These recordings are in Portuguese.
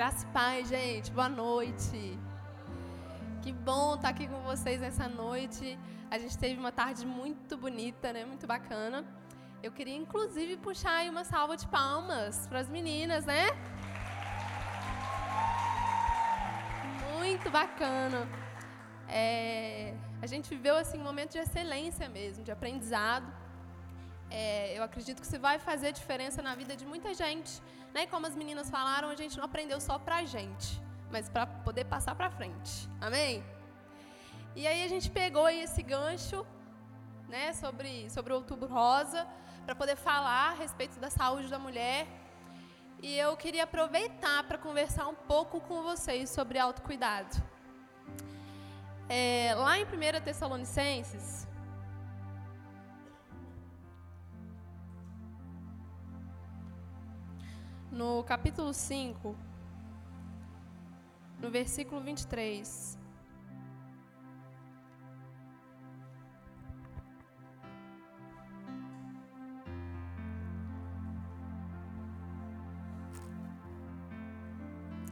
Graça e paz, gente. Boa noite. Que bom estar aqui com vocês nessa noite. A gente teve uma tarde muito bonita, né? Muito bacana. Eu queria inclusive puxar aí uma salva de palmas para as meninas, né? Muito bacana. É, a gente viveu assim um momento de excelência mesmo, de aprendizado. É, eu acredito que isso vai fazer diferença na vida de muita gente. Né? Como as meninas falaram, a gente não aprendeu só pra gente, mas para poder passar para frente. Amém? E aí a gente pegou esse gancho né, sobre, sobre o Outubro Rosa para poder falar a respeito da saúde da mulher. E eu queria aproveitar para conversar um pouco com vocês sobre autocuidado. É, lá em 1 Tessalonicenses, no capítulo 5, no versículo 23.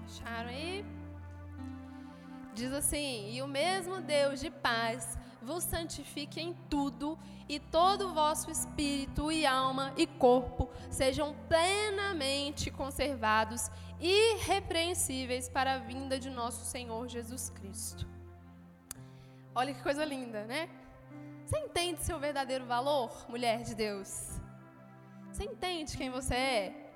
Acharam aí? Diz assim: E o mesmo Deus de paz vos santifique em tudo, e todo o vosso espírito e alma e corpo sejam plenamente conservados, irrepreensíveis para a vinda de nosso Senhor Jesus Cristo. Olha que coisa linda, né? Você entende seu verdadeiro valor, mulher de Deus? Você entende quem você é?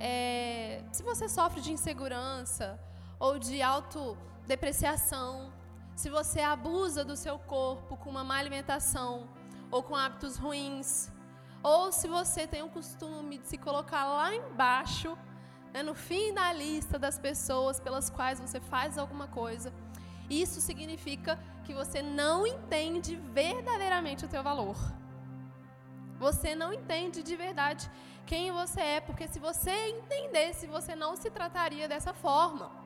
é se você sofre de insegurança ou de autodepreciação, se você abusa do seu corpo com uma má alimentação ou com hábitos ruins, ou se você tem o costume de se colocar lá embaixo, né, no fim da lista das pessoas pelas quais você faz alguma coisa, isso significa que você não entende verdadeiramente o teu valor. Você não entende de verdade quem você é, porque se você entendesse, você não se trataria dessa forma.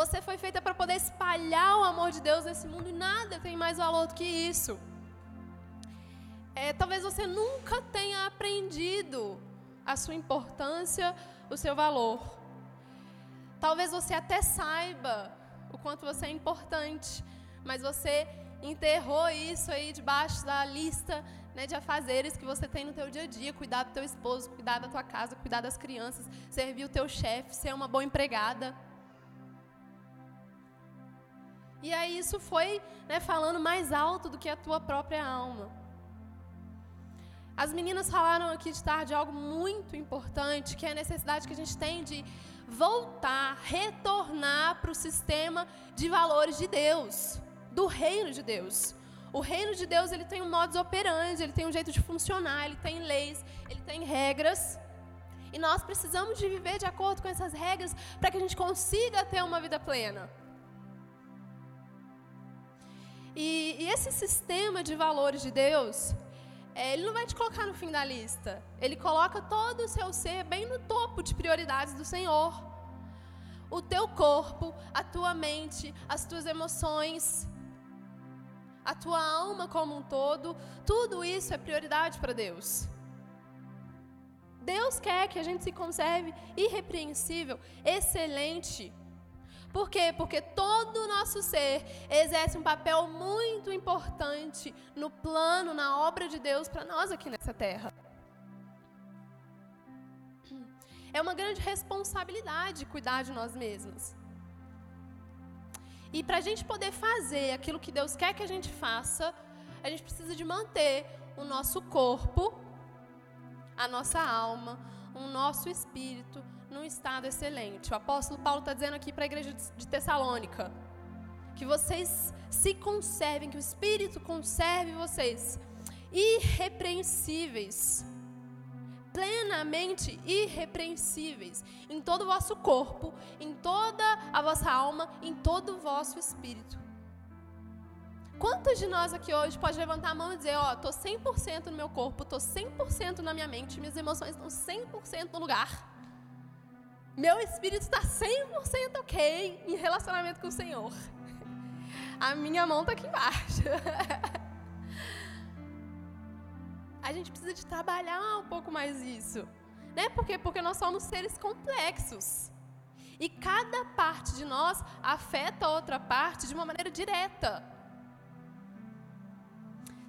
Você foi feita para poder espalhar o amor de Deus nesse mundo e nada tem mais valor do que isso. É, talvez você nunca tenha aprendido a sua importância, o seu valor. Talvez você até saiba o quanto você é importante, mas você enterrou isso aí debaixo da lista né, de afazeres que você tem no teu dia a dia, cuidar do teu esposo, cuidar da tua casa, cuidar das crianças, servir o teu chefe, ser uma boa empregada. E aí isso foi né, falando mais alto do que a tua própria alma. As meninas falaram aqui de tarde algo muito importante, que é a necessidade que a gente tem de voltar, retornar para o sistema de valores de Deus, do reino de Deus. O reino de Deus ele tem um modus operandi, ele tem um jeito de funcionar, ele tem leis, ele tem regras. E nós precisamos de viver de acordo com essas regras para que a gente consiga ter uma vida plena. E, e esse sistema de valores de Deus, é, ele não vai te colocar no fim da lista. Ele coloca todo o seu ser bem no topo de prioridades do Senhor. O teu corpo, a tua mente, as tuas emoções, a tua alma como um todo, tudo isso é prioridade para Deus. Deus quer que a gente se conserve irrepreensível, excelente, por quê? Porque todo o nosso ser exerce um papel muito importante no plano, na obra de Deus para nós aqui nessa terra. É uma grande responsabilidade cuidar de nós mesmos. E para a gente poder fazer aquilo que Deus quer que a gente faça, a gente precisa de manter o nosso corpo, a nossa alma, o nosso espírito, num estado excelente. O apóstolo Paulo está dizendo aqui para a igreja de Tessalônica que vocês se conservem, que o Espírito conserve vocês irrepreensíveis, plenamente irrepreensíveis em todo o vosso corpo, em toda a vossa alma, em todo o vosso espírito. Quantos de nós aqui hoje pode levantar a mão e dizer, ó, oh, tô 100% no meu corpo, tô 100% na minha mente, minhas emoções estão 100% no lugar? Meu espírito está 100% ok em relacionamento com o Senhor. A minha mão está aqui embaixo. A gente precisa de trabalhar um pouco mais isso. Né? Por quê? Porque nós somos seres complexos. E cada parte de nós afeta a outra parte de uma maneira direta.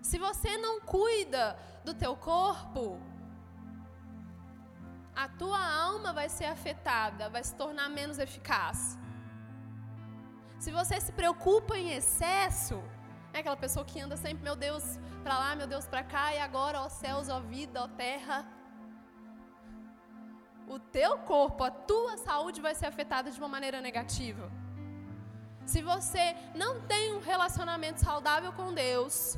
Se você não cuida do teu corpo, a tua alma vai ser afetada, vai se tornar menos eficaz. Se você se preocupa em excesso, é aquela pessoa que anda sempre, meu Deus, para lá, meu Deus, para cá, e agora, ó céus, ó vida, ó terra. O teu corpo, a tua saúde vai ser afetada de uma maneira negativa. Se você não tem um relacionamento saudável com Deus,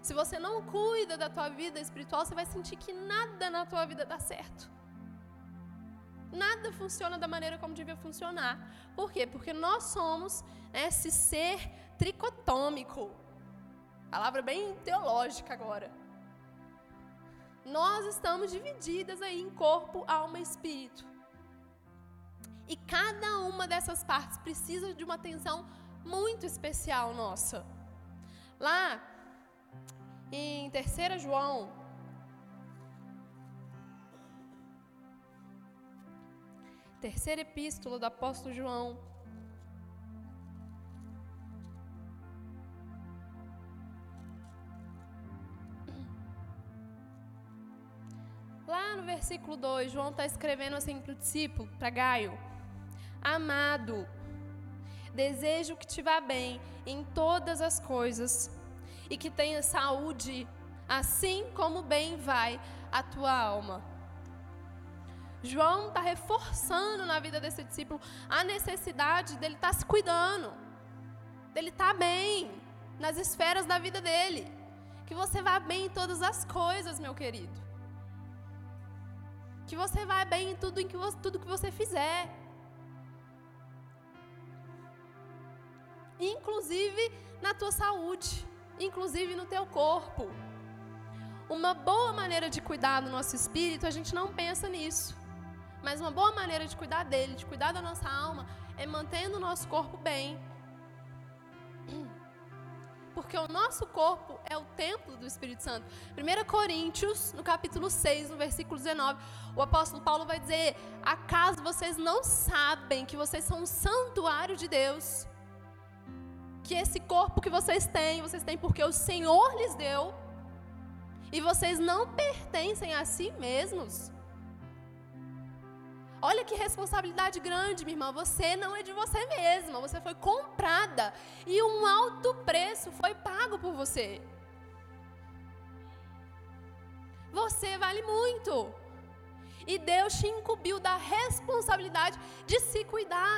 se você não cuida da tua vida espiritual, você vai sentir que nada na tua vida dá certo. Nada funciona da maneira como devia funcionar. Por quê? Porque nós somos esse ser tricotômico. Palavra bem teológica agora. Nós estamos divididas aí em corpo, alma e espírito. E cada uma dessas partes precisa de uma atenção muito especial nossa. Lá em 3 João, terceira epístola do apóstolo João, Lá no versículo 2, João está escrevendo assim para o discípulo, para Gaio: Amado, desejo que te vá bem em todas as coisas e que tenha saúde, assim como bem vai a tua alma. João está reforçando na vida desse discípulo a necessidade dele estar tá se cuidando, dele estar tá bem nas esferas da vida dele. Que você vá bem em todas as coisas, meu querido. Que você vá bem em tudo, em que você, tudo que você fizer. Inclusive na tua saúde, inclusive no teu corpo. Uma boa maneira de cuidar do nosso espírito, a gente não pensa nisso. Mas uma boa maneira de cuidar dele, de cuidar da nossa alma, é mantendo o nosso corpo bem. Porque o nosso corpo é o templo do Espírito Santo. 1 Coríntios, no capítulo 6, no versículo 19, o apóstolo Paulo vai dizer: Acaso vocês não sabem que vocês são um santuário de Deus? Que esse corpo que vocês têm, vocês têm porque o Senhor lhes deu, e vocês não pertencem a si mesmos. Olha que responsabilidade grande, minha irmã. Você não é de você mesma, você foi comprada e um alto preço foi pago por você. Você vale muito. E Deus te incumbiu da responsabilidade de se cuidar,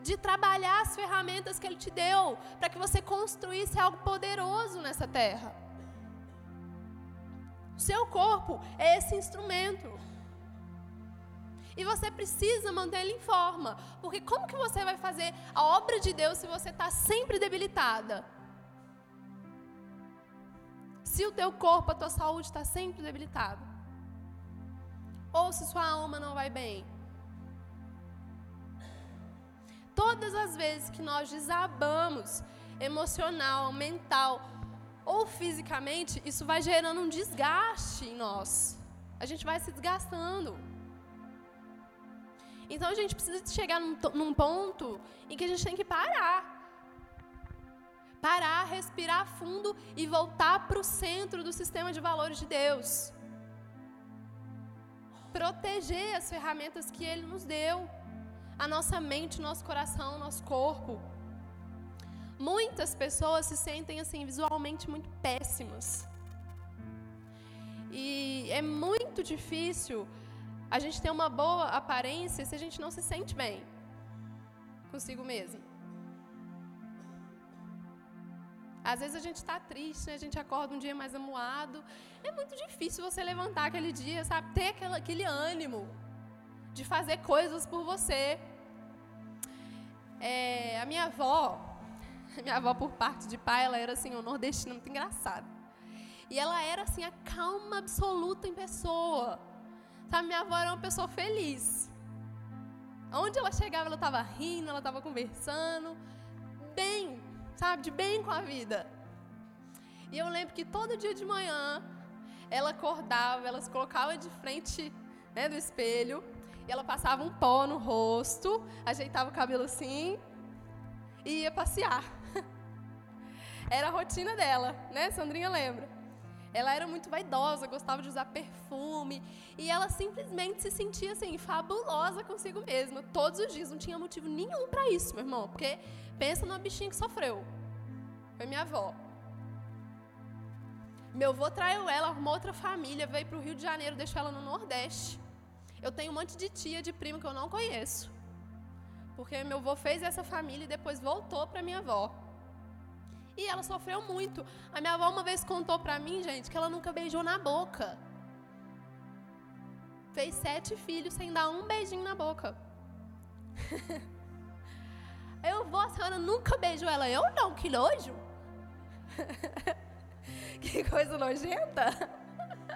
de trabalhar as ferramentas que Ele te deu, para que você construísse algo poderoso nessa terra. Seu corpo é esse instrumento. E você precisa manter ele em forma. Porque como que você vai fazer a obra de Deus se você está sempre debilitada? Se o teu corpo, a tua saúde está sempre debilitada. Ou se sua alma não vai bem. Todas as vezes que nós desabamos emocional, mental ou fisicamente, isso vai gerando um desgaste em nós. A gente vai se desgastando. Então a gente precisa chegar num, num ponto em que a gente tem que parar. Parar, respirar fundo e voltar para o centro do sistema de valores de Deus. Proteger as ferramentas que Ele nos deu. A nossa mente, nosso coração, nosso corpo. Muitas pessoas se sentem assim visualmente muito péssimas. E é muito difícil a gente ter uma boa aparência se a gente não se sente bem consigo mesmo. Às vezes a gente está triste, né? a gente acorda um dia mais amuado. É muito difícil você levantar aquele dia, sabe? Ter aquela, aquele ânimo de fazer coisas por você. É, a minha avó, minha avó por parte de pai, ela era assim, uma nordestina muito engraçada. E ela era assim a calma absoluta em pessoa. Sabe, minha avó era uma pessoa feliz. Onde ela chegava, ela estava rindo, ela estava conversando, bem, sabe, de bem com a vida. E eu lembro que todo dia de manhã, ela acordava, ela se colocava de frente né, do espelho, E ela passava um pó no rosto, ajeitava o cabelo assim e ia passear. Era a rotina dela, né? Sandrinha lembra. Ela era muito vaidosa, gostava de usar perfume. E ela simplesmente se sentia assim, fabulosa consigo mesma. Todos os dias. Não tinha motivo nenhum para isso, meu irmão. Porque pensa numa bichinha que sofreu. Foi minha avó. Meu avô traiu ela, arrumou outra família, veio para o Rio de Janeiro, deixou ela no Nordeste. Eu tenho um monte de tia, de primo que eu não conheço. Porque meu avô fez essa família e depois voltou para minha avó. E ela sofreu muito. A minha avó uma vez contou para mim, gente, que ela nunca beijou na boca. Fez sete filhos sem dar um beijinho na boca. Eu vou, a senhora nunca beijou ela. Eu não, que nojo. que coisa nojenta.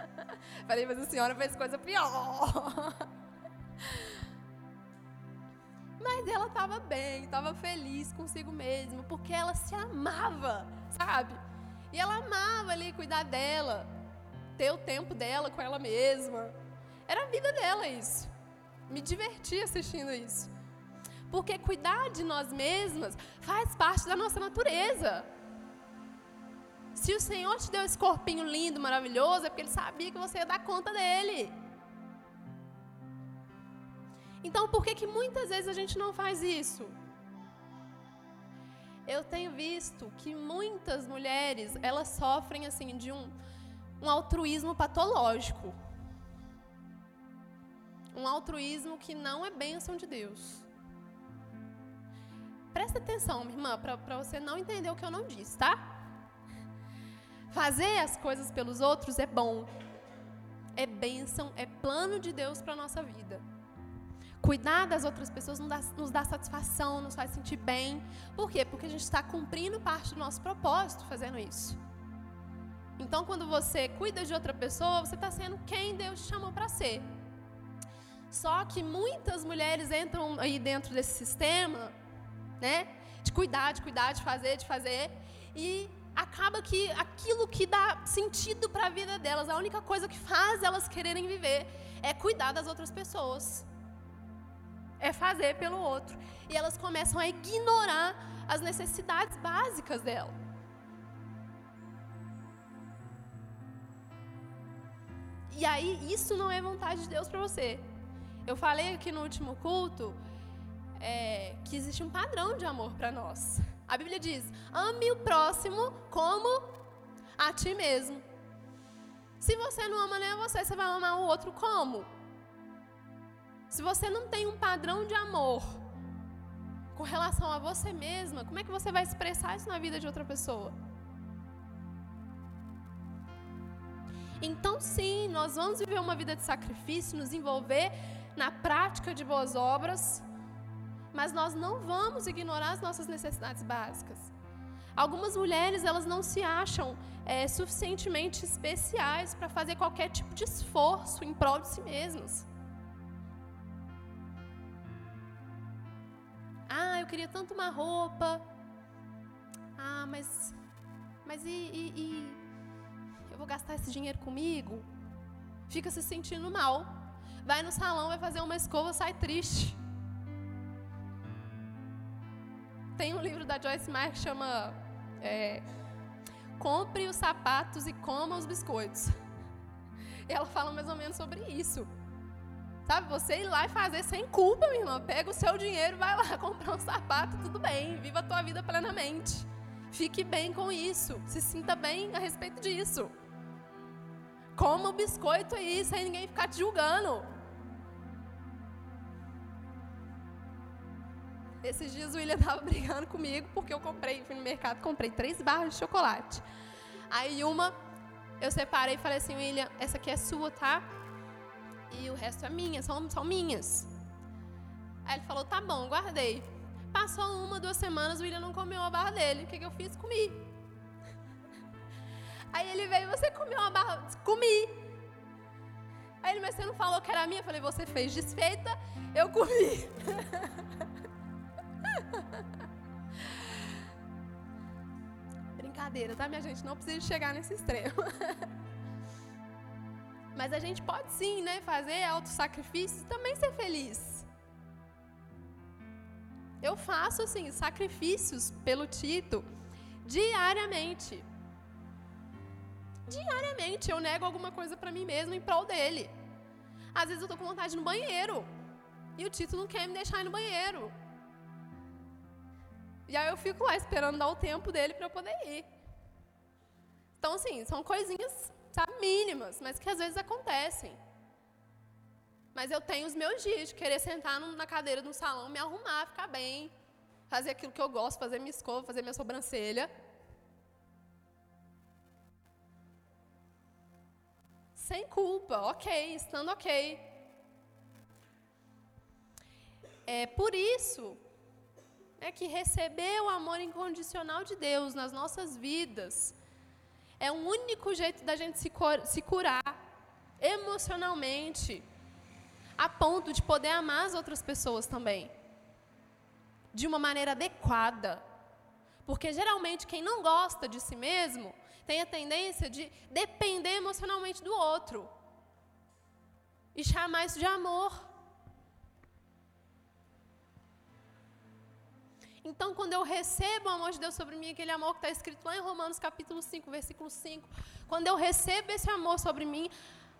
Falei, mas a senhora fez coisa pior. Mas ela estava bem, estava feliz consigo mesma, porque ela se amava, sabe? E ela amava ali cuidar dela, ter o tempo dela com ela mesma. Era a vida dela isso. Me diverti assistindo isso. Porque cuidar de nós mesmas faz parte da nossa natureza. Se o Senhor te deu esse corpinho lindo, maravilhoso, é porque Ele sabia que você ia dar conta dele. Então, por que, que muitas vezes a gente não faz isso? Eu tenho visto que muitas mulheres, elas sofrem assim de um, um altruísmo patológico. Um altruísmo que não é bênção de Deus. Presta atenção, minha irmã, para você não entender o que eu não disse, tá? Fazer as coisas pelos outros é bom. É bênção, é plano de Deus para nossa vida. Cuidar das outras pessoas nos dá, nos dá satisfação, nos faz sentir bem. Por quê? Porque a gente está cumprindo parte do nosso propósito fazendo isso. Então, quando você cuida de outra pessoa, você está sendo quem Deus te chamou para ser. Só que muitas mulheres entram aí dentro desse sistema, né? De cuidar, de cuidar, de fazer, de fazer. E acaba que aquilo que dá sentido para a vida delas, a única coisa que faz elas quererem viver é cuidar das outras pessoas é fazer pelo outro. E elas começam a ignorar as necessidades básicas dela. E aí, isso não é vontade de Deus para você. Eu falei aqui no último culto é, que existe um padrão de amor para nós. A Bíblia diz: ame o próximo como a ti mesmo. Se você não ama nem a você, você vai amar o outro como? Se você não tem um padrão de amor com relação a você mesma, como é que você vai expressar isso na vida de outra pessoa? Então, sim, nós vamos viver uma vida de sacrifício, nos envolver na prática de boas obras, mas nós não vamos ignorar as nossas necessidades básicas. Algumas mulheres, elas não se acham é, suficientemente especiais para fazer qualquer tipo de esforço em prol de si mesmas. Ah, eu queria tanto uma roupa. Ah, mas. Mas e, e, e eu vou gastar esse dinheiro comigo? Fica se sentindo mal. Vai no salão, vai fazer uma escova, sai triste. Tem um livro da Joyce Meyer que chama é, Compre os sapatos e coma os biscoitos. E ela fala mais ou menos sobre isso. Sabe, você ir lá e fazer sem culpa, minha irmã. Pega o seu dinheiro, vai lá comprar um sapato, tudo bem. Viva a tua vida plenamente. Fique bem com isso. Se sinta bem a respeito disso. Coma o biscoito aí, sem ninguém ficar te julgando. Esses dias o William estava brigando comigo porque eu comprei, fui no mercado, comprei três barras de chocolate. Aí uma eu separei e falei assim, William, essa aqui é sua, tá? E o resto é minha, são, são minhas. Aí ele falou, tá bom, guardei. Passou uma, duas semanas, o William não comeu a barra dele. O que, que eu fiz? Comi. Aí ele veio, você comeu uma barra? Comi. Aí ele, mas você não falou que era minha? Eu falei, você fez desfeita, eu comi. Brincadeira, tá, minha gente? Não precisa chegar nesse extremo. Mas a gente pode sim, né, fazer auto-sacrifício e também ser feliz. Eu faço assim sacrifícios pelo Tito diariamente. Diariamente eu nego alguma coisa para mim mesmo em prol dele. Às vezes eu tô com vontade no banheiro e o Tito não quer me deixar ir no banheiro. E aí eu fico lá esperando dar o tempo dele para eu poder ir. Então assim, são coisinhas, sabe, mínimas, mas que às vezes acontecem. Mas eu tenho os meus dias de querer sentar na cadeira do salão, me arrumar, ficar bem, fazer aquilo que eu gosto, fazer minha escova, fazer minha sobrancelha. Sem culpa, ok, estando ok. É por isso é que receber o amor incondicional de Deus nas nossas vidas é o único jeito da gente se, curar emocionalmente, a ponto de poder amar as outras pessoas também, de uma maneira adequada. Porque geralmente quem não gosta de si mesmo tem a tendência de depender emocionalmente do outro e chamar isso de amor. Então, quando eu recebo o amor de Deus sobre mim, aquele amor que está escrito lá em Romanos capítulo 5, versículo 5, quando eu recebo esse amor sobre mim,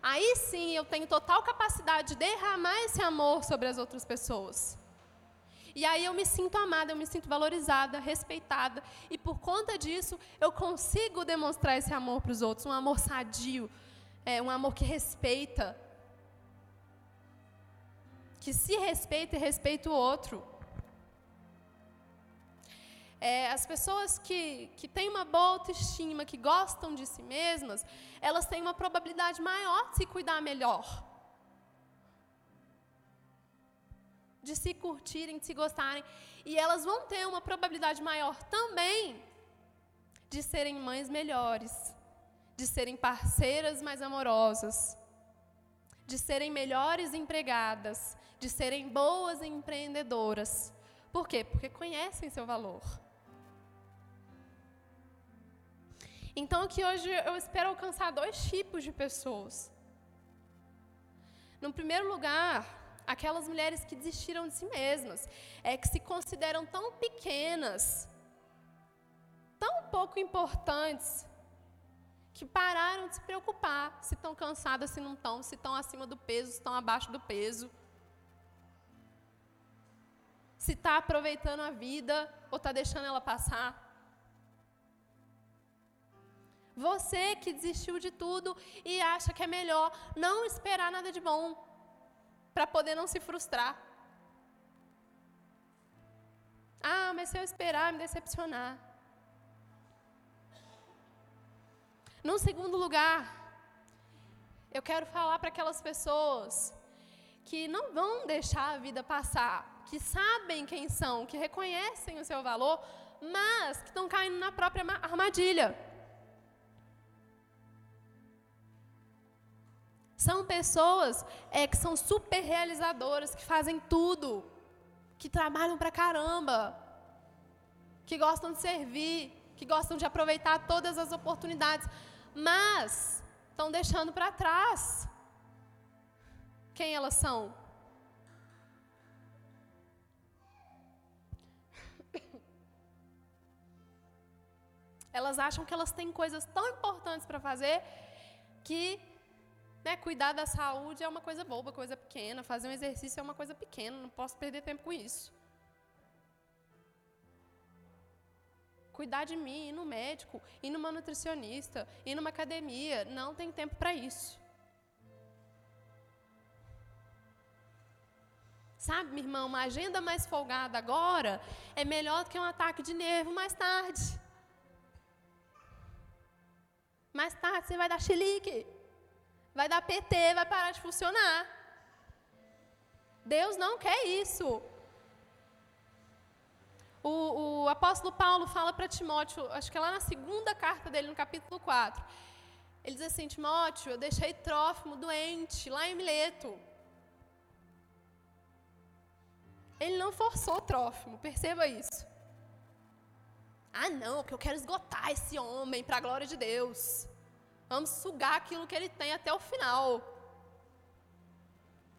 aí sim eu tenho total capacidade de derramar esse amor sobre as outras pessoas. E aí eu me sinto amada, eu me sinto valorizada, respeitada. E por conta disso, eu consigo demonstrar esse amor para os outros, um amor sadio, é, um amor que respeita. Que se respeita e respeita o outro. É, as pessoas que, que têm uma boa autoestima, que gostam de si mesmas, elas têm uma probabilidade maior de se cuidar melhor. de se curtirem, de se gostarem. E elas vão ter uma probabilidade maior também de serem mães melhores, de serem parceiras mais amorosas, de serem melhores empregadas, de serem boas empreendedoras. Por quê? Porque conhecem seu valor. Então, aqui hoje eu espero alcançar dois tipos de pessoas. No primeiro lugar, aquelas mulheres que desistiram de si mesmas, é que se consideram tão pequenas, tão pouco importantes, que pararam de se preocupar se estão cansadas, se não estão, se estão acima do peso, se estão abaixo do peso. Se está aproveitando a vida ou está deixando ela passar. Você que desistiu de tudo e acha que é melhor não esperar nada de bom para poder não se frustrar. Ah, mas se eu esperar, me decepcionar. Num segundo lugar, eu quero falar para aquelas pessoas que não vão deixar a vida passar, que sabem quem são, que reconhecem o seu valor, mas que estão caindo na própria armadilha. São pessoas é, que são super realizadoras, que fazem tudo, que trabalham pra caramba, que gostam de servir, que gostam de aproveitar todas as oportunidades, mas estão deixando para trás quem elas são. Elas acham que elas têm coisas tão importantes para fazer que né, cuidar da saúde é uma coisa boba, coisa pequena, fazer um exercício é uma coisa pequena, não posso perder tempo com isso. Cuidar de mim, ir no médico, ir numa nutricionista, ir numa academia, não tem tempo para isso. Sabe, minha irmã, uma agenda mais folgada agora é melhor do que um ataque de nervo mais tarde. Mais tarde você vai dar chilique vai dar PT, vai parar de funcionar. Deus não quer isso. O, o apóstolo Paulo fala para Timóteo, acho que é lá na segunda carta dele, no capítulo 4. Ele diz assim: Timóteo, eu deixei Trófimo doente lá em Mileto. Ele não forçou Trófimo, perceba isso. Ah, não, que eu quero esgotar esse homem para a glória de Deus. Vamos sugar aquilo que ele tem até o final.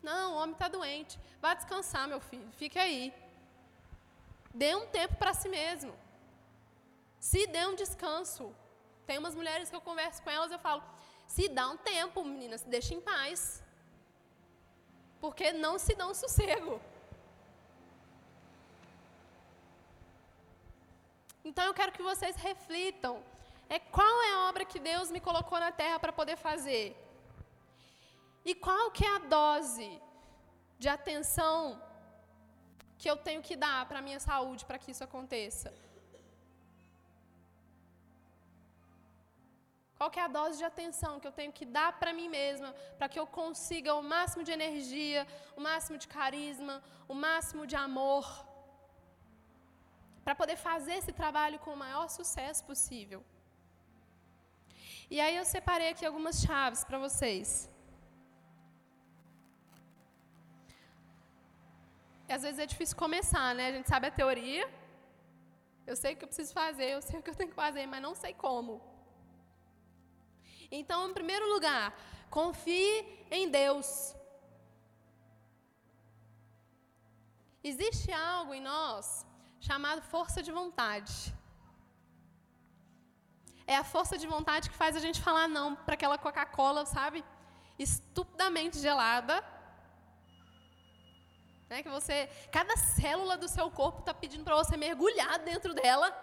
Não, o homem está doente. Vá descansar, meu filho. Fique aí. Dê um tempo para si mesmo. Se dê um descanso. Tem umas mulheres que eu converso com elas, eu falo: se dá um tempo, meninas, deixa em paz. Porque não se dá um sossego. Então eu quero que vocês reflitam. É qual é a obra que Deus me colocou na terra para poder fazer? E qual que é a dose de atenção que eu tenho que dar para a minha saúde para que isso aconteça? Qual que é a dose de atenção que eu tenho que dar para mim mesma, para que eu consiga o máximo de energia, o máximo de carisma, o máximo de amor, para poder fazer esse trabalho com o maior sucesso possível. E aí eu separei aqui algumas chaves para vocês. Às vezes é difícil começar, né? A gente sabe a teoria. Eu sei o que eu preciso fazer, eu sei o que eu tenho que fazer, mas não sei como. Então, em primeiro lugar, confie em Deus. Existe algo em nós chamado força de vontade. É a força de vontade que faz a gente falar não para aquela Coca-Cola, sabe? Estupidamente gelada. Né? Que você, cada célula do seu corpo está pedindo para você mergulhar dentro dela.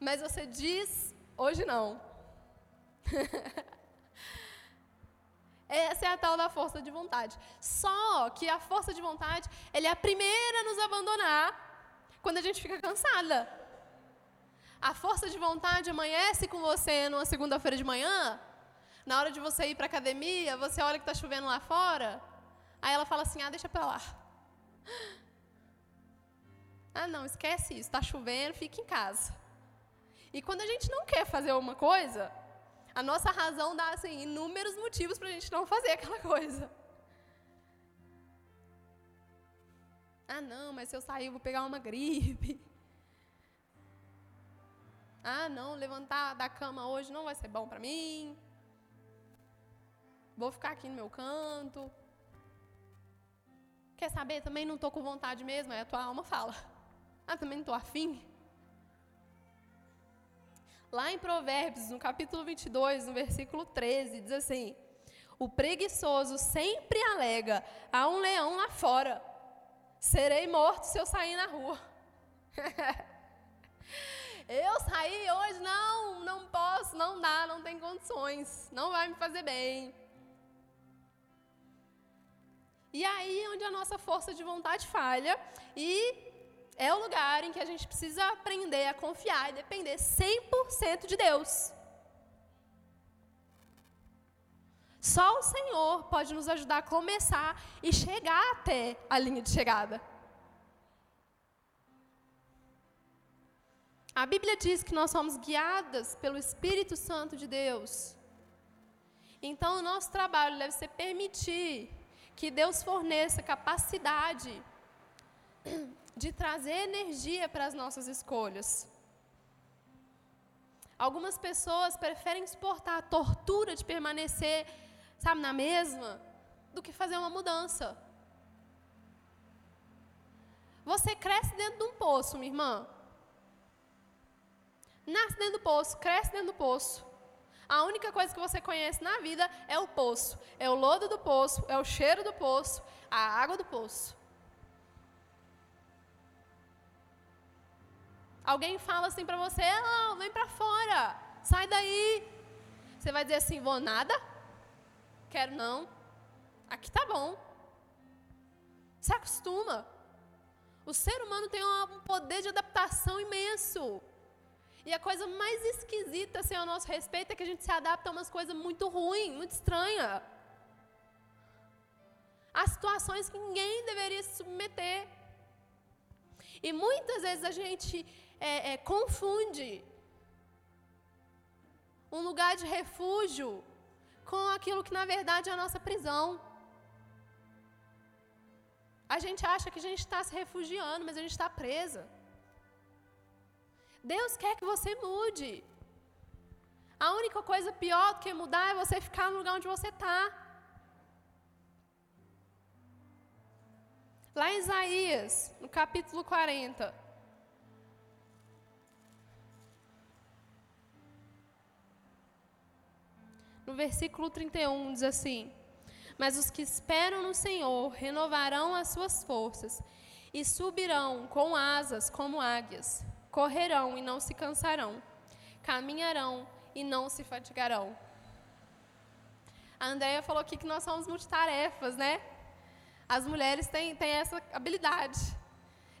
Mas você diz, hoje não. Essa é a tal da força de vontade. Só que a força de vontade, ela é a primeira a nos abandonar quando a gente fica cansada. A força de vontade amanhece com você numa segunda-feira de manhã, na hora de você ir para a academia, você olha que está chovendo lá fora, aí ela fala assim: ah, deixa para lá. Ah, não, esquece isso, está chovendo, fica em casa. E quando a gente não quer fazer uma coisa, a nossa razão dá assim, inúmeros motivos para a gente não fazer aquela coisa. Ah, não, mas se eu sair eu vou pegar uma gripe. Ah, não, levantar da cama hoje não vai ser bom para mim. Vou ficar aqui no meu canto. Quer saber? Também não estou com vontade mesmo. Aí a tua alma fala. Ah, também não estou afim. Lá em Provérbios, no capítulo 22, no versículo 13, diz assim: O preguiçoso sempre alega: há um leão lá fora. Serei morto se eu sair na rua. eu sair hoje, não, não posso, não dá, não tem condições, não vai me fazer bem. E aí onde a nossa força de vontade falha e é o lugar em que a gente precisa aprender a confiar e depender 100% de Deus. Só o Senhor pode nos ajudar a começar e chegar até a linha de chegada. A Bíblia diz que nós somos guiadas pelo Espírito Santo de Deus. Então, o nosso trabalho deve ser permitir que Deus forneça capacidade de trazer energia para as nossas escolhas. Algumas pessoas preferem suportar a tortura de permanecer, sabe, na mesma, do que fazer uma mudança. Você cresce dentro de um poço, minha irmã. Nasce dentro do poço, cresce dentro do poço. A única coisa que você conhece na vida é o poço. É o lodo do poço, é o cheiro do poço, a água do poço. Alguém fala assim para você: "Não, vem para fora. Sai daí". Você vai dizer assim: "Vou nada? Quero não. Aqui tá bom". Se acostuma. O ser humano tem um poder de adaptação imenso. E a coisa mais esquisita assim, ao nosso respeito é que a gente se adapta a umas coisas muito ruins, muito estranhas. Há situações que ninguém deveria se submeter. E muitas vezes a gente é, é, confunde um lugar de refúgio com aquilo que na verdade é a nossa prisão. A gente acha que a gente está se refugiando, mas a gente está presa. Deus quer que você mude. A única coisa pior do que mudar é você ficar no lugar onde você está. Lá em Isaías, no capítulo 40. No versículo 31 diz assim: Mas os que esperam no Senhor renovarão as suas forças e subirão com asas como águias, correrão e não se cansarão, caminharão e não se fatigarão. A Andrea falou aqui que nós somos multitarefas, né? As mulheres têm, têm essa habilidade.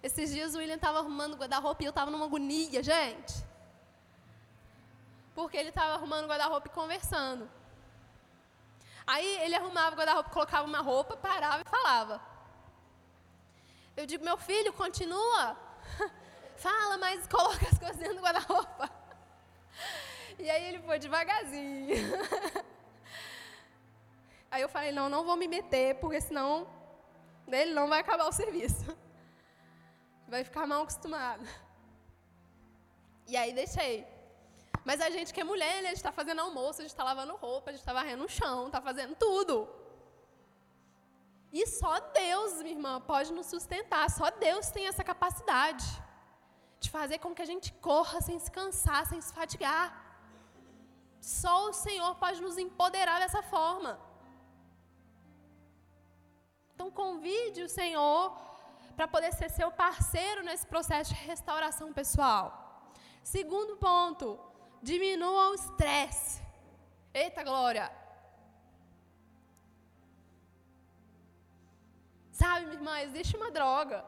Esses dias o William estava arrumando guarda-roupa e eu estava numa agonia, gente. Porque ele estava arrumando guarda-roupa e conversando. Aí ele arrumava o guarda-roupa, colocava uma roupa, parava e falava. Eu digo, meu filho, continua. Fala, mas coloca as coisas dentro do guarda-roupa. E aí ele foi devagarzinho. Aí eu falei, não, não vou me meter, porque senão ele não vai acabar o serviço. Vai ficar mal acostumado. E aí deixei. Mas a gente que é mulher, né, a gente está fazendo almoço, a gente está lavando roupa, a gente está varrendo o chão, está fazendo tudo. E só Deus, minha irmã, pode nos sustentar. Só Deus tem essa capacidade de fazer com que a gente corra sem se cansar, sem se fatigar. Só o Senhor pode nos empoderar dessa forma. Então, convide o Senhor para poder ser seu parceiro nesse processo de restauração pessoal. Segundo ponto, diminua o estresse. Eita glória! Sabe, minha irmã, existe uma droga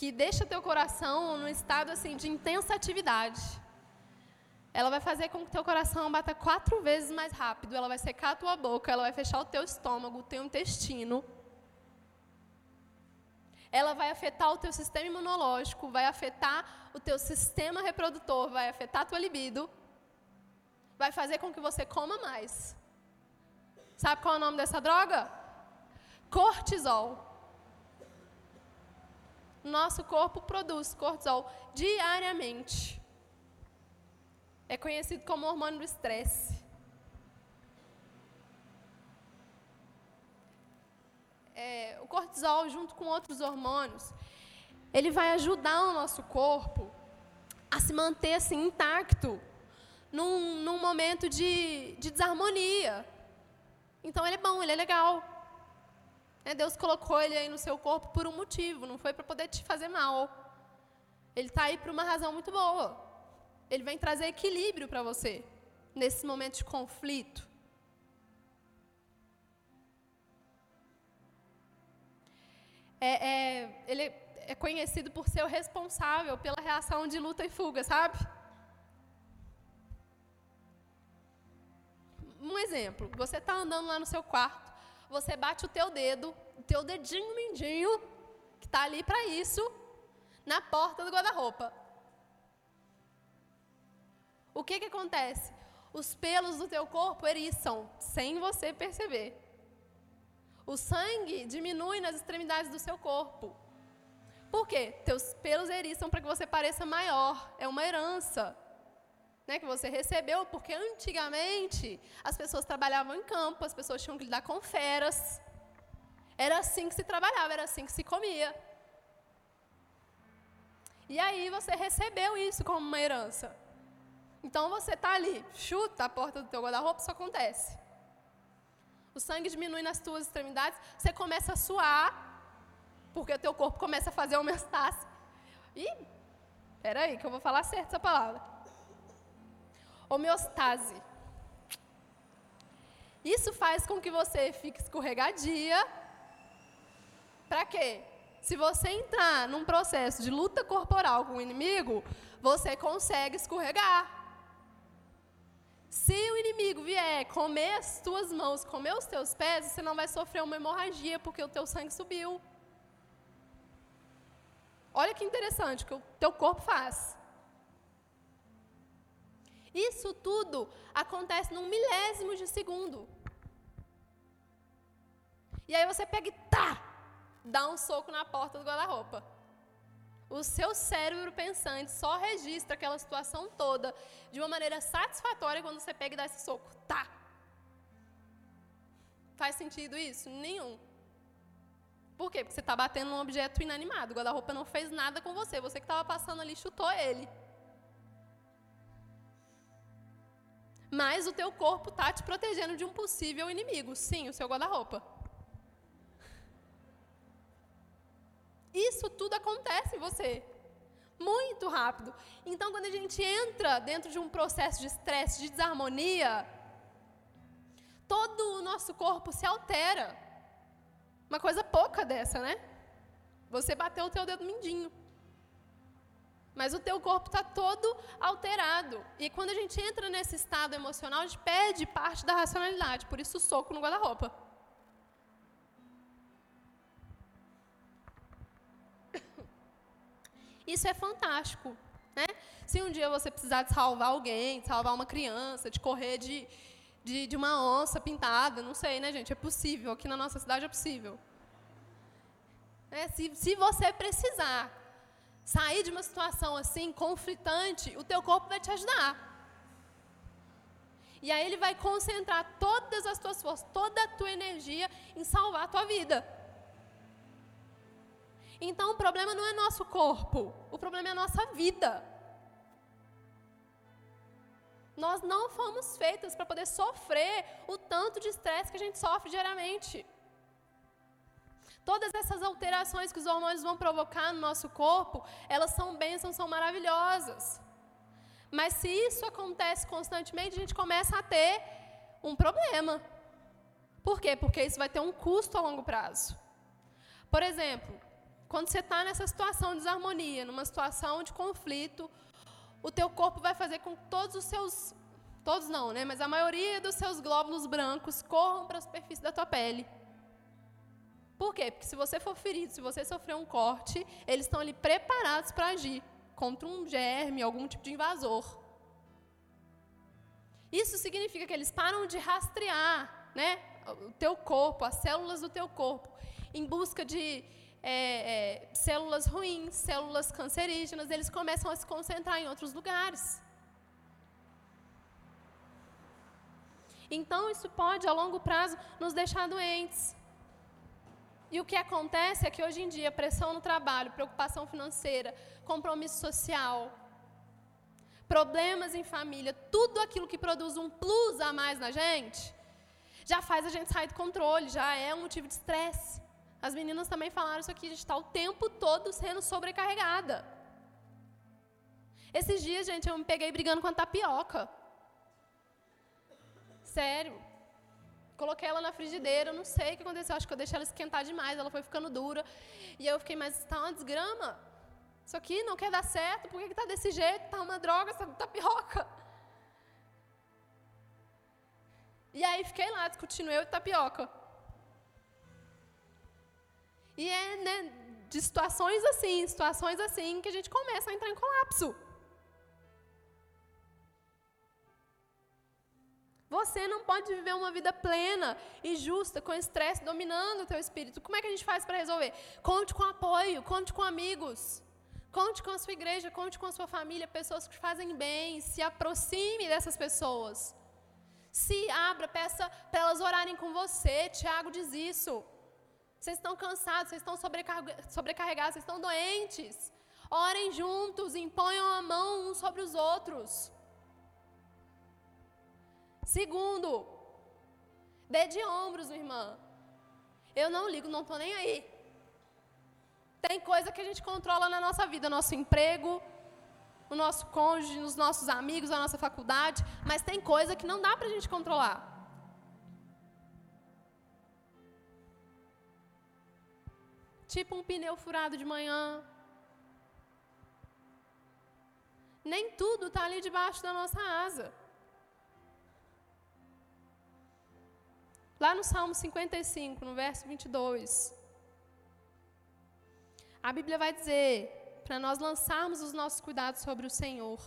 que deixa teu coração num estado assim de intensa atividade. Ela vai fazer com que teu coração bata quatro vezes mais rápido. Ela vai secar a tua boca, ela vai fechar o teu estômago, o teu intestino. Ela vai afetar o teu sistema imunológico, vai afetar o teu sistema reprodutor, vai afetar a tua libido, vai fazer com que você coma mais. Sabe qual é o nome dessa droga? Cortisol. Nosso corpo produz cortisol diariamente. É conhecido como hormônio do estresse. É, o cortisol, junto com outros hormônios, ele vai ajudar o nosso corpo a se manter assim intacto num, num momento de, de desarmonia. Então ele é bom, ele é legal. É, Deus colocou ele aí no seu corpo por um motivo, não foi para poder te fazer mal. Ele está aí por uma razão muito boa. Ele vem trazer equilíbrio para você nesse momento de conflito. É, é, ele é conhecido por ser o responsável pela reação de luta e fuga, sabe? Um exemplo, você está andando lá no seu quarto, você bate o teu dedo, o teu dedinho mindinho, que está ali para isso, na porta do guarda-roupa. O que, que acontece? Os pelos do teu corpo eriçam, sem você perceber. O sangue diminui nas extremidades do seu corpo. Por quê? Teus pelos eriçam para que você pareça maior. É uma herança né, que você recebeu, porque antigamente as pessoas trabalhavam em campo, as pessoas tinham que lidar com feras. Era assim que se trabalhava, era assim que se comia. E aí você recebeu isso como uma herança. Então você está ali, chuta a porta do teu guarda-roupa, isso acontece. O sangue diminui nas tuas extremidades, você começa a suar, porque o teu corpo começa a fazer homeostase. E, peraí, que eu vou falar certo essa palavra homeostase. Isso faz com que você fique escorregadia. Para quê? Se você entrar num processo de luta corporal com o inimigo, você consegue escorregar. Se o inimigo vier comer as tuas mãos, comer os teus pés, você não vai sofrer uma hemorragia porque o teu sangue subiu. Olha que interessante o que o teu corpo faz. Isso tudo acontece num milésimo de segundo. E aí você pega e tá, dá um soco na porta do guarda-roupa. O seu cérebro pensante só registra aquela situação toda de uma maneira satisfatória quando você pega e dá esse soco. Tá. Faz sentido isso? Nenhum. Por quê? Porque você está batendo num objeto inanimado. O guarda-roupa não fez nada com você. Você que estava passando ali chutou ele. Mas o teu corpo está te protegendo de um possível inimigo. Sim, o seu guarda-roupa. Isso tudo acontece em você. Muito rápido. Então, quando a gente entra dentro de um processo de estresse, de desarmonia, todo o nosso corpo se altera. Uma coisa pouca dessa, né? Você bateu o teu dedo mindinho. Mas o teu corpo está todo alterado. E quando a gente entra nesse estado emocional, a gente perde parte da racionalidade. Por isso o soco no guarda-roupa. Isso é fantástico. Né? Se um dia você precisar de salvar alguém, de salvar uma criança, de correr de, de, de uma onça pintada, não sei, né, gente? É possível. Aqui na nossa cidade é possível. É, se, se você precisar sair de uma situação assim, conflitante, o teu corpo vai te ajudar. E aí ele vai concentrar todas as tuas forças, toda a tua energia em salvar a tua vida. Então o problema não é nosso corpo, o problema é a nossa vida. Nós não fomos feitas para poder sofrer o tanto de estresse que a gente sofre diariamente. Todas essas alterações que os hormônios vão provocar no nosso corpo, elas são bênçãos, são maravilhosas. Mas se isso acontece constantemente, a gente começa a ter um problema. Por quê? Porque isso vai ter um custo a longo prazo. Por exemplo, quando você está nessa situação de desarmonia, numa situação de conflito, o teu corpo vai fazer com que todos os seus, todos não, né? Mas a maioria dos seus glóbulos brancos corram para a superfície da tua pele. Por quê? Porque se você for ferido, se você sofrer um corte, eles estão ali preparados para agir contra um germe, algum tipo de invasor. Isso significa que eles param de rastrear né, o teu corpo, as células do teu corpo, em busca de é, é, células ruins, células cancerígenas, eles começam a se concentrar em outros lugares. Então, isso pode, a longo prazo, nos deixar doentes. E o que acontece é que hoje em dia, pressão no trabalho, preocupação financeira, compromisso social, problemas em família, tudo aquilo que produz um plus a mais na gente, já faz a gente sair do controle, já é um motivo de estresse. As meninas também falaram isso aqui, a gente está o tempo todo sendo sobrecarregada. Esses dias, gente, eu me peguei brigando com a tapioca. Sério. Coloquei ela na frigideira, não sei o que aconteceu, acho que eu deixei ela esquentar demais, ela foi ficando dura. E eu fiquei, mas está uma desgrama. Isso aqui não quer dar certo, por que está desse jeito? Está uma droga essa tapioca. E aí fiquei lá discutindo eu e tapioca. E é né, de situações assim, situações assim, que a gente começa a entrar em colapso. Você não pode viver uma vida plena e justa, com estresse dominando o teu espírito. Como é que a gente faz para resolver? Conte com apoio, conte com amigos. Conte com a sua igreja, conte com a sua família, pessoas que fazem bem, se aproxime dessas pessoas. Se abra, peça para elas orarem com você. Tiago diz isso. Vocês estão cansados, vocês estão sobrecarregados, vocês estão doentes. Orem juntos, imponham a mão uns sobre os outros. Segundo, dê de ombros, minha irmã. Eu não ligo, não estou nem aí. Tem coisa que a gente controla na nossa vida, nosso emprego, o nosso cônjuge, os nossos amigos, a nossa faculdade, mas tem coisa que não dá para a gente controlar. Tipo um pneu furado de manhã. Nem tudo está ali debaixo da nossa asa. Lá no Salmo 55, no verso 22, a Bíblia vai dizer para nós lançarmos os nossos cuidados sobre o Senhor.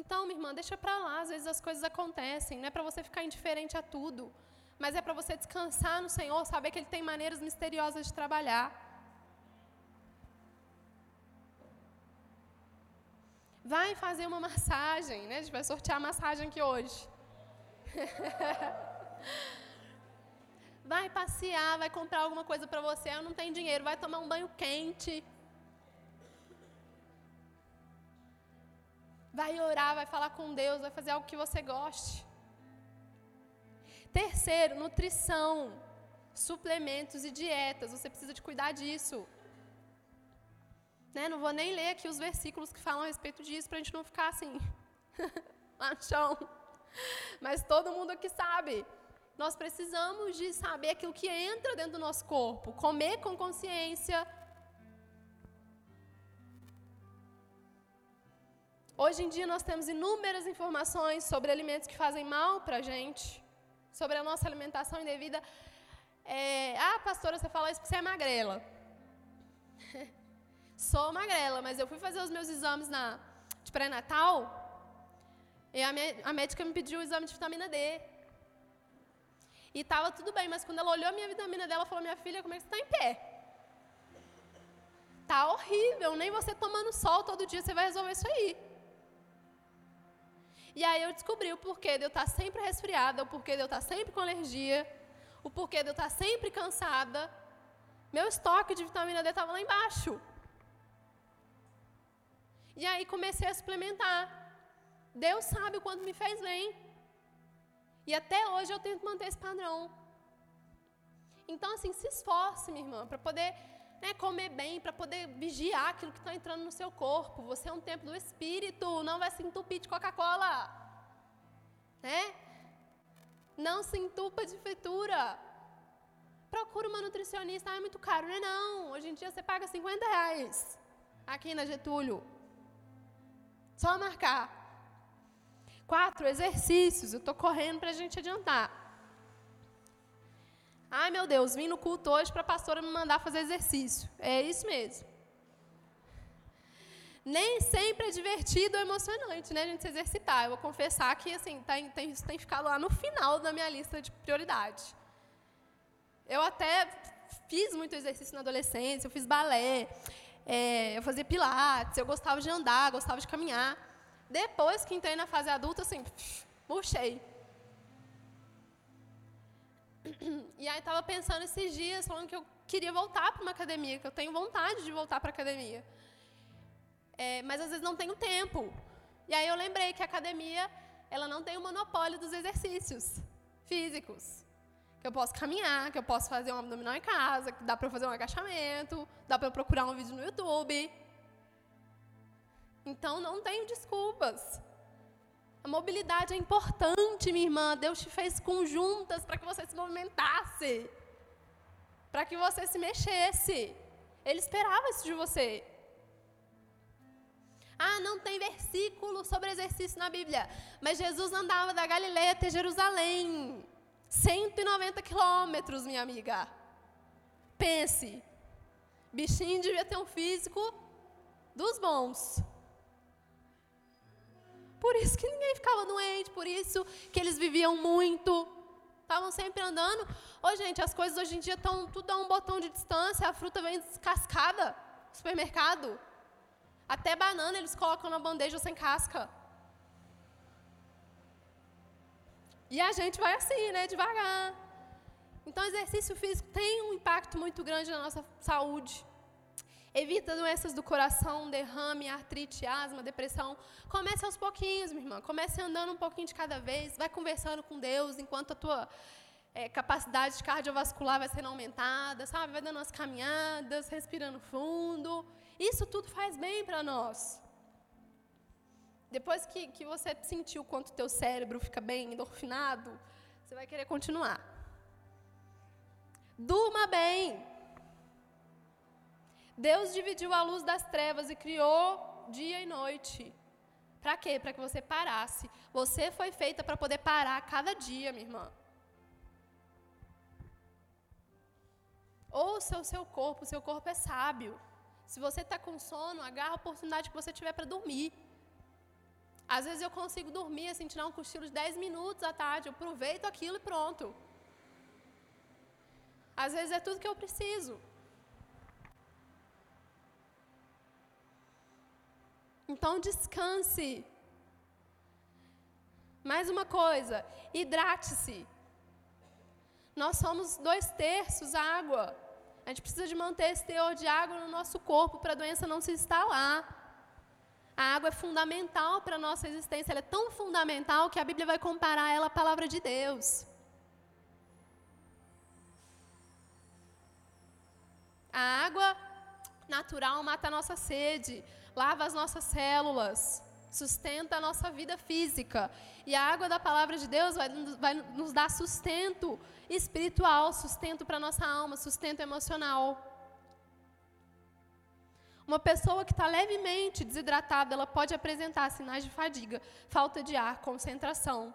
Então, minha irmã, deixa para lá, às vezes as coisas acontecem, não é para você ficar indiferente a tudo, mas é para você descansar no Senhor, saber que Ele tem maneiras misteriosas de trabalhar. Vai fazer uma massagem, né? A gente vai sortear a massagem aqui hoje. Vai passear, vai comprar alguma coisa para você, eu não tenho dinheiro, vai tomar um banho quente. Vai orar, vai falar com Deus, vai fazer algo que você goste. Terceiro, nutrição, suplementos e dietas. Você precisa de cuidar disso. Né? Não vou nem ler aqui os versículos que falam a respeito disso para a gente não ficar assim, lá no chão. Mas todo mundo aqui sabe. Nós precisamos de saber aquilo que entra dentro do nosso corpo, comer com consciência. Hoje em dia nós temos inúmeras informações sobre alimentos que fazem mal para a gente, sobre a nossa alimentação indevida. É, ah, pastora, você fala isso porque você é magrela. Sou magrela, mas eu fui fazer os meus exames na, de pré-natal e a, minha, a médica me pediu o exame de vitamina D. E estava tudo bem, mas quando ela olhou a minha vitamina dela, ela falou: Minha filha, como é que você está em pé? Tá horrível, nem você tomando sol todo dia você vai resolver isso aí. E aí eu descobri o porquê de eu estar tá sempre resfriada, o porquê de eu estar tá sempre com alergia, o porquê de eu estar tá sempre cansada. Meu estoque de vitamina D estava lá embaixo. E aí comecei a suplementar. Deus sabe o quanto me fez bem. E até hoje eu tento manter esse padrão. Então, assim, se esforce, minha irmã, para poder né, comer bem, para poder vigiar aquilo que está entrando no seu corpo. Você é um templo do Espírito, não vai se entupir de Coca-Cola. Né? Não se entupa de fritura. Procura uma nutricionista, ah, é muito caro. Não é não, hoje em dia você paga 50 reais aqui na Getúlio. Só marcar. Quatro, exercícios. Eu estou correndo para a gente adiantar. Ai, meu Deus, vim no culto hoje para a pastora me mandar fazer exercício. É isso mesmo. Nem sempre é divertido ou emocionante, né, a gente se exercitar. Eu vou confessar que, assim, tem, tem, isso tem ficado lá no final da minha lista de prioridade. Eu até fiz muito exercício na adolescência, eu fiz balé, é, eu fazia pilates, eu gostava de andar, gostava de caminhar. Depois que entrei na fase adulta, assim, murchei. E aí estava pensando esses dias, falando que eu queria voltar para uma academia, que eu tenho vontade de voltar para academia. É, mas às vezes não tenho tempo. E aí eu lembrei que a academia, ela não tem o monopólio dos exercícios físicos. Que eu posso caminhar, que eu posso fazer um abdominal em casa, que dá para eu fazer um agachamento, dá para eu procurar um vídeo no YouTube. Então não tenho desculpas. A mobilidade é importante, minha irmã. Deus te fez conjuntas para que você se movimentasse, para que você se mexesse. Ele esperava isso de você. Ah, não tem versículo sobre exercício na Bíblia. Mas Jesus andava da Galileia até Jerusalém. 190 quilômetros, minha amiga. Pense. Bichinho devia ter um físico dos bons. Por isso que ninguém ficava doente, por isso que eles viviam muito. Estavam sempre andando. Ô, gente, as coisas hoje em dia estão tudo a um botão de distância, a fruta vem descascada no supermercado. Até banana eles colocam na bandeja sem casca. E a gente vai assim, né, devagar. Então, exercício físico tem um impacto muito grande na nossa saúde. Evita doenças do coração, derrame, artrite, asma, depressão. Comece aos pouquinhos, minha irmã. Comece andando um pouquinho de cada vez. Vai conversando com Deus enquanto a tua é, capacidade cardiovascular vai sendo aumentada, sabe? Vai dando umas caminhadas, respirando fundo. Isso tudo faz bem para nós. Depois que, que você sentiu quanto teu cérebro fica bem endorfinado, você vai querer continuar. Durma bem. Deus dividiu a luz das trevas e criou dia e noite. Para quê? Para que você parasse. Você foi feita para poder parar cada dia, minha irmã. Ouça o seu corpo, o seu corpo é sábio. Se você está com sono, agarra a oportunidade que você tiver para dormir. Às vezes eu consigo dormir, assim, tirar um cochilo de 10 minutos à tarde, eu aproveito aquilo e pronto. Às vezes é tudo que eu preciso. Então descanse. Mais uma coisa, hidrate-se. Nós somos dois terços água. A gente precisa de manter esse teor de água no nosso corpo para a doença não se instalar. A água é fundamental para a nossa existência. Ela é tão fundamental que a Bíblia vai comparar ela à palavra de Deus. A água natural mata a nossa sede, lava as nossas células, sustenta a nossa vida física. E a água da palavra de Deus vai, vai nos dar sustento espiritual, sustento para a nossa alma, sustento emocional. Uma pessoa que está levemente desidratada, ela pode apresentar sinais de fadiga, falta de ar, concentração.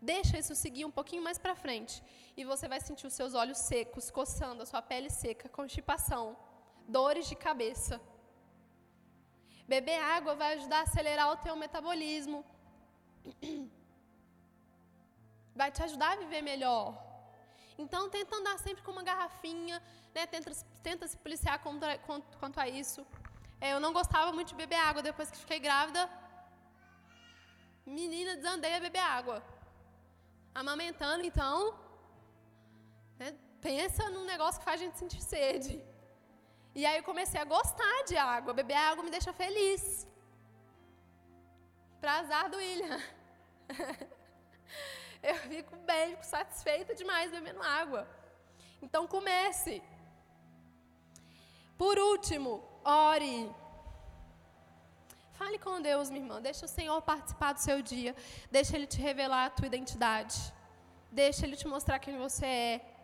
Deixa isso seguir um pouquinho mais para frente. E você vai sentir os seus olhos secos, coçando, a sua pele seca, constipação, dores de cabeça. Beber água vai ajudar a acelerar o teu metabolismo. Vai te ajudar a viver melhor. Então, tenta andar sempre com uma garrafinha, né? tenta, tenta se policiar contra, quanto, a isso. É, eu não gostava muito de beber água depois que fiquei grávida. Menina, desandei a beber água. Amamentando, então, né? pensa num negócio que faz a gente sentir sede. E aí eu comecei a gostar de água. Beber água me deixa feliz. Pra azar do William. eu fico bem, fico satisfeita demais bebendo água. Então comece. Por último, ore. Fale com Deus, minha irmã. Deixa o Senhor participar do seu dia. Deixa Ele te revelar a tua identidade. Deixa Ele te mostrar quem você é.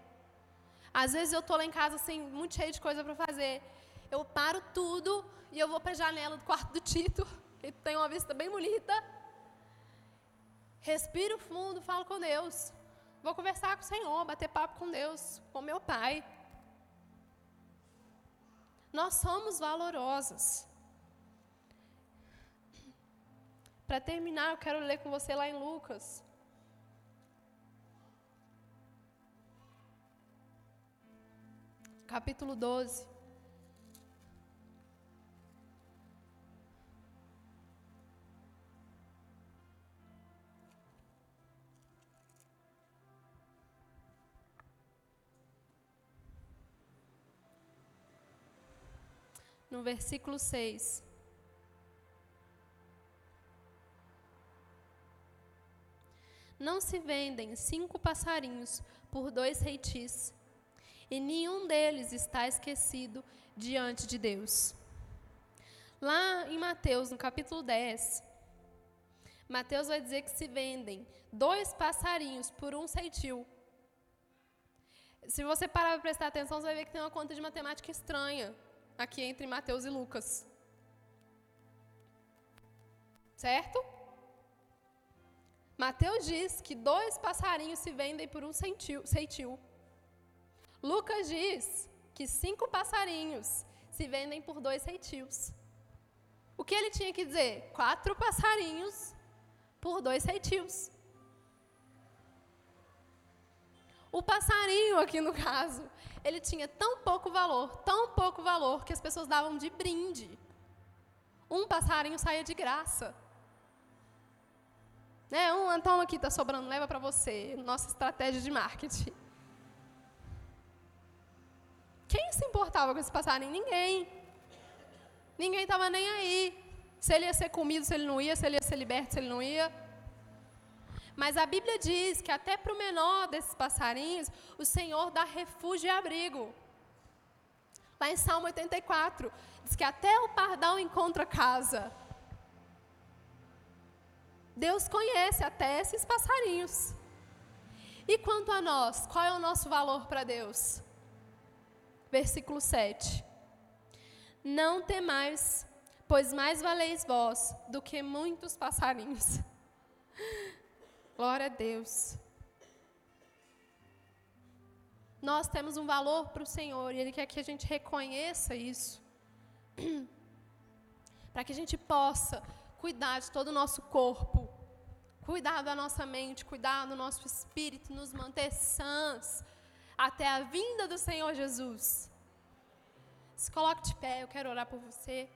Às vezes eu estou lá em casa assim, muito cheio de coisa para fazer. Eu paro tudo e eu vou para a janela do quarto do Tito, que tem uma vista bem bonita. Respiro fundo, falo com Deus. Vou conversar com o Senhor, bater papo com Deus, com meu Pai. Nós somos valorosas. Para terminar, eu quero ler com você lá em Lucas capítulo 12. No versículo 6. Não se vendem cinco passarinhos por dois reitis e nenhum deles está esquecido diante de Deus. Lá em Mateus, no capítulo 10, Mateus vai dizer que se vendem dois passarinhos por um ceitil. Se você parar para prestar atenção, você vai ver que tem uma conta de matemática estranha aqui entre Mateus e Lucas. Certo? Mateus diz que dois passarinhos se vendem por um ceitil. Lucas diz que cinco passarinhos se vendem por dois reitios. O que ele tinha que dizer? Quatro passarinhos por dois reitios. O passarinho, aqui no caso, ele tinha tão pouco valor, tão pouco valor, que as pessoas davam de brinde. Um passarinho saía de graça. Né? Um, então aqui está sobrando, leva para você. Nossa estratégia de marketing. Quem se importava com esse passarinho? Ninguém. Ninguém estava nem aí. Se ele ia ser comido, se ele não ia, se ele ia ser liberto, se ele não ia. Mas a Bíblia diz que até para o menor desses passarinhos, o Senhor dá refúgio e abrigo. Lá em Salmo 84, diz que até o pardal encontra casa. Deus conhece até esses passarinhos. E quanto a nós, qual é o nosso valor para Deus? Versículo 7. Não temais, pois mais valeis vós do que muitos passarinhos. Glória a Deus. Nós temos um valor para o Senhor e Ele quer que a gente reconheça isso. para que a gente possa cuidar de todo o nosso corpo, cuidar da nossa mente, cuidar do nosso espírito, nos manter sãs, até a vinda do Senhor Jesus. Se coloque de pé, eu quero orar por você.